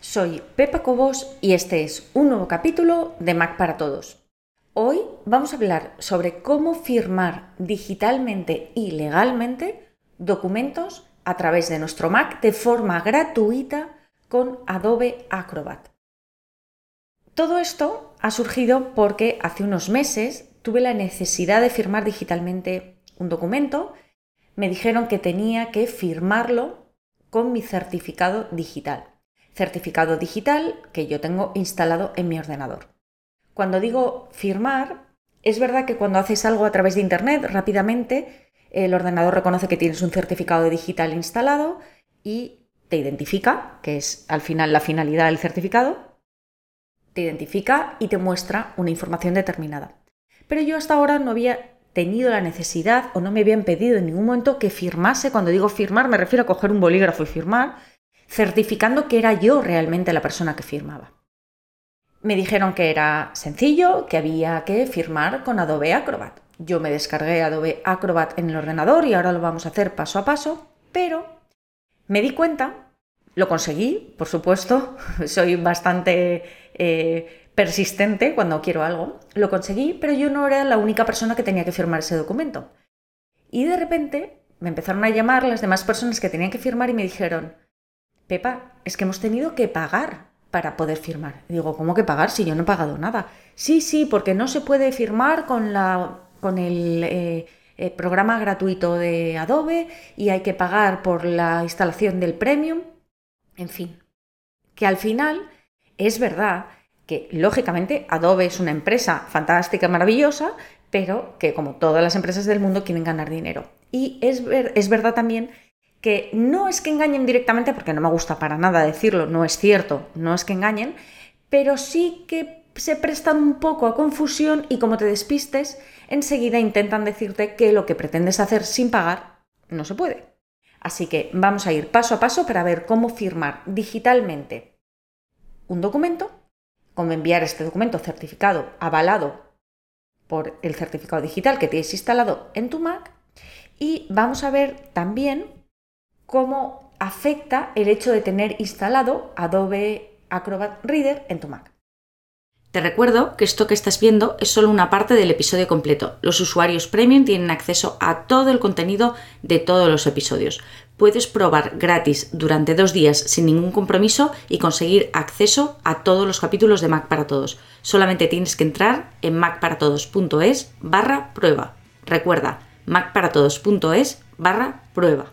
soy Pepa Cobos y este es un nuevo capítulo de Mac para Todos. Hoy vamos a hablar sobre cómo firmar digitalmente y legalmente documentos a través de nuestro Mac de forma gratuita con Adobe Acrobat. Todo esto ha surgido porque hace unos meses tuve la necesidad de firmar digitalmente un documento. Me dijeron que tenía que firmarlo con mi certificado digital. Certificado digital que yo tengo instalado en mi ordenador. Cuando digo firmar, es verdad que cuando haces algo a través de Internet, rápidamente el ordenador reconoce que tienes un certificado digital instalado y te identifica, que es al final la finalidad del certificado, te identifica y te muestra una información determinada. Pero yo hasta ahora no había tenido la necesidad o no me habían pedido en ningún momento que firmase, cuando digo firmar me refiero a coger un bolígrafo y firmar, certificando que era yo realmente la persona que firmaba. Me dijeron que era sencillo, que había que firmar con Adobe Acrobat. Yo me descargué Adobe Acrobat en el ordenador y ahora lo vamos a hacer paso a paso, pero me di cuenta, lo conseguí, por supuesto, soy bastante eh, persistente cuando quiero algo, lo conseguí, pero yo no era la única persona que tenía que firmar ese documento. Y de repente me empezaron a llamar las demás personas que tenían que firmar y me dijeron, Pepa, es que hemos tenido que pagar para poder firmar. digo, ¿cómo que pagar si yo no he pagado nada? Sí, sí, porque no se puede firmar con, la, con el eh, eh, programa gratuito de Adobe y hay que pagar por la instalación del premium. En fin, que al final es verdad que lógicamente Adobe es una empresa fantástica, maravillosa, pero que como todas las empresas del mundo quieren ganar dinero. Y es, es verdad también que no es que engañen directamente, porque no me gusta para nada decirlo, no es cierto, no es que engañen, pero sí que se prestan un poco a confusión y como te despistes, enseguida intentan decirte que lo que pretendes hacer sin pagar no se puede. Así que vamos a ir paso a paso para ver cómo firmar digitalmente un documento, cómo enviar este documento certificado, avalado por el certificado digital que tienes instalado en tu Mac y vamos a ver también cómo afecta el hecho de tener instalado Adobe Acrobat Reader en tu Mac. Te recuerdo que esto que estás viendo es solo una parte del episodio completo. Los usuarios premium tienen acceso a todo el contenido de todos los episodios. Puedes probar gratis durante dos días sin ningún compromiso y conseguir acceso a todos los capítulos de Mac para Todos. Solamente tienes que entrar en macparatodos.es barra prueba. Recuerda, macparatodos.es barra prueba.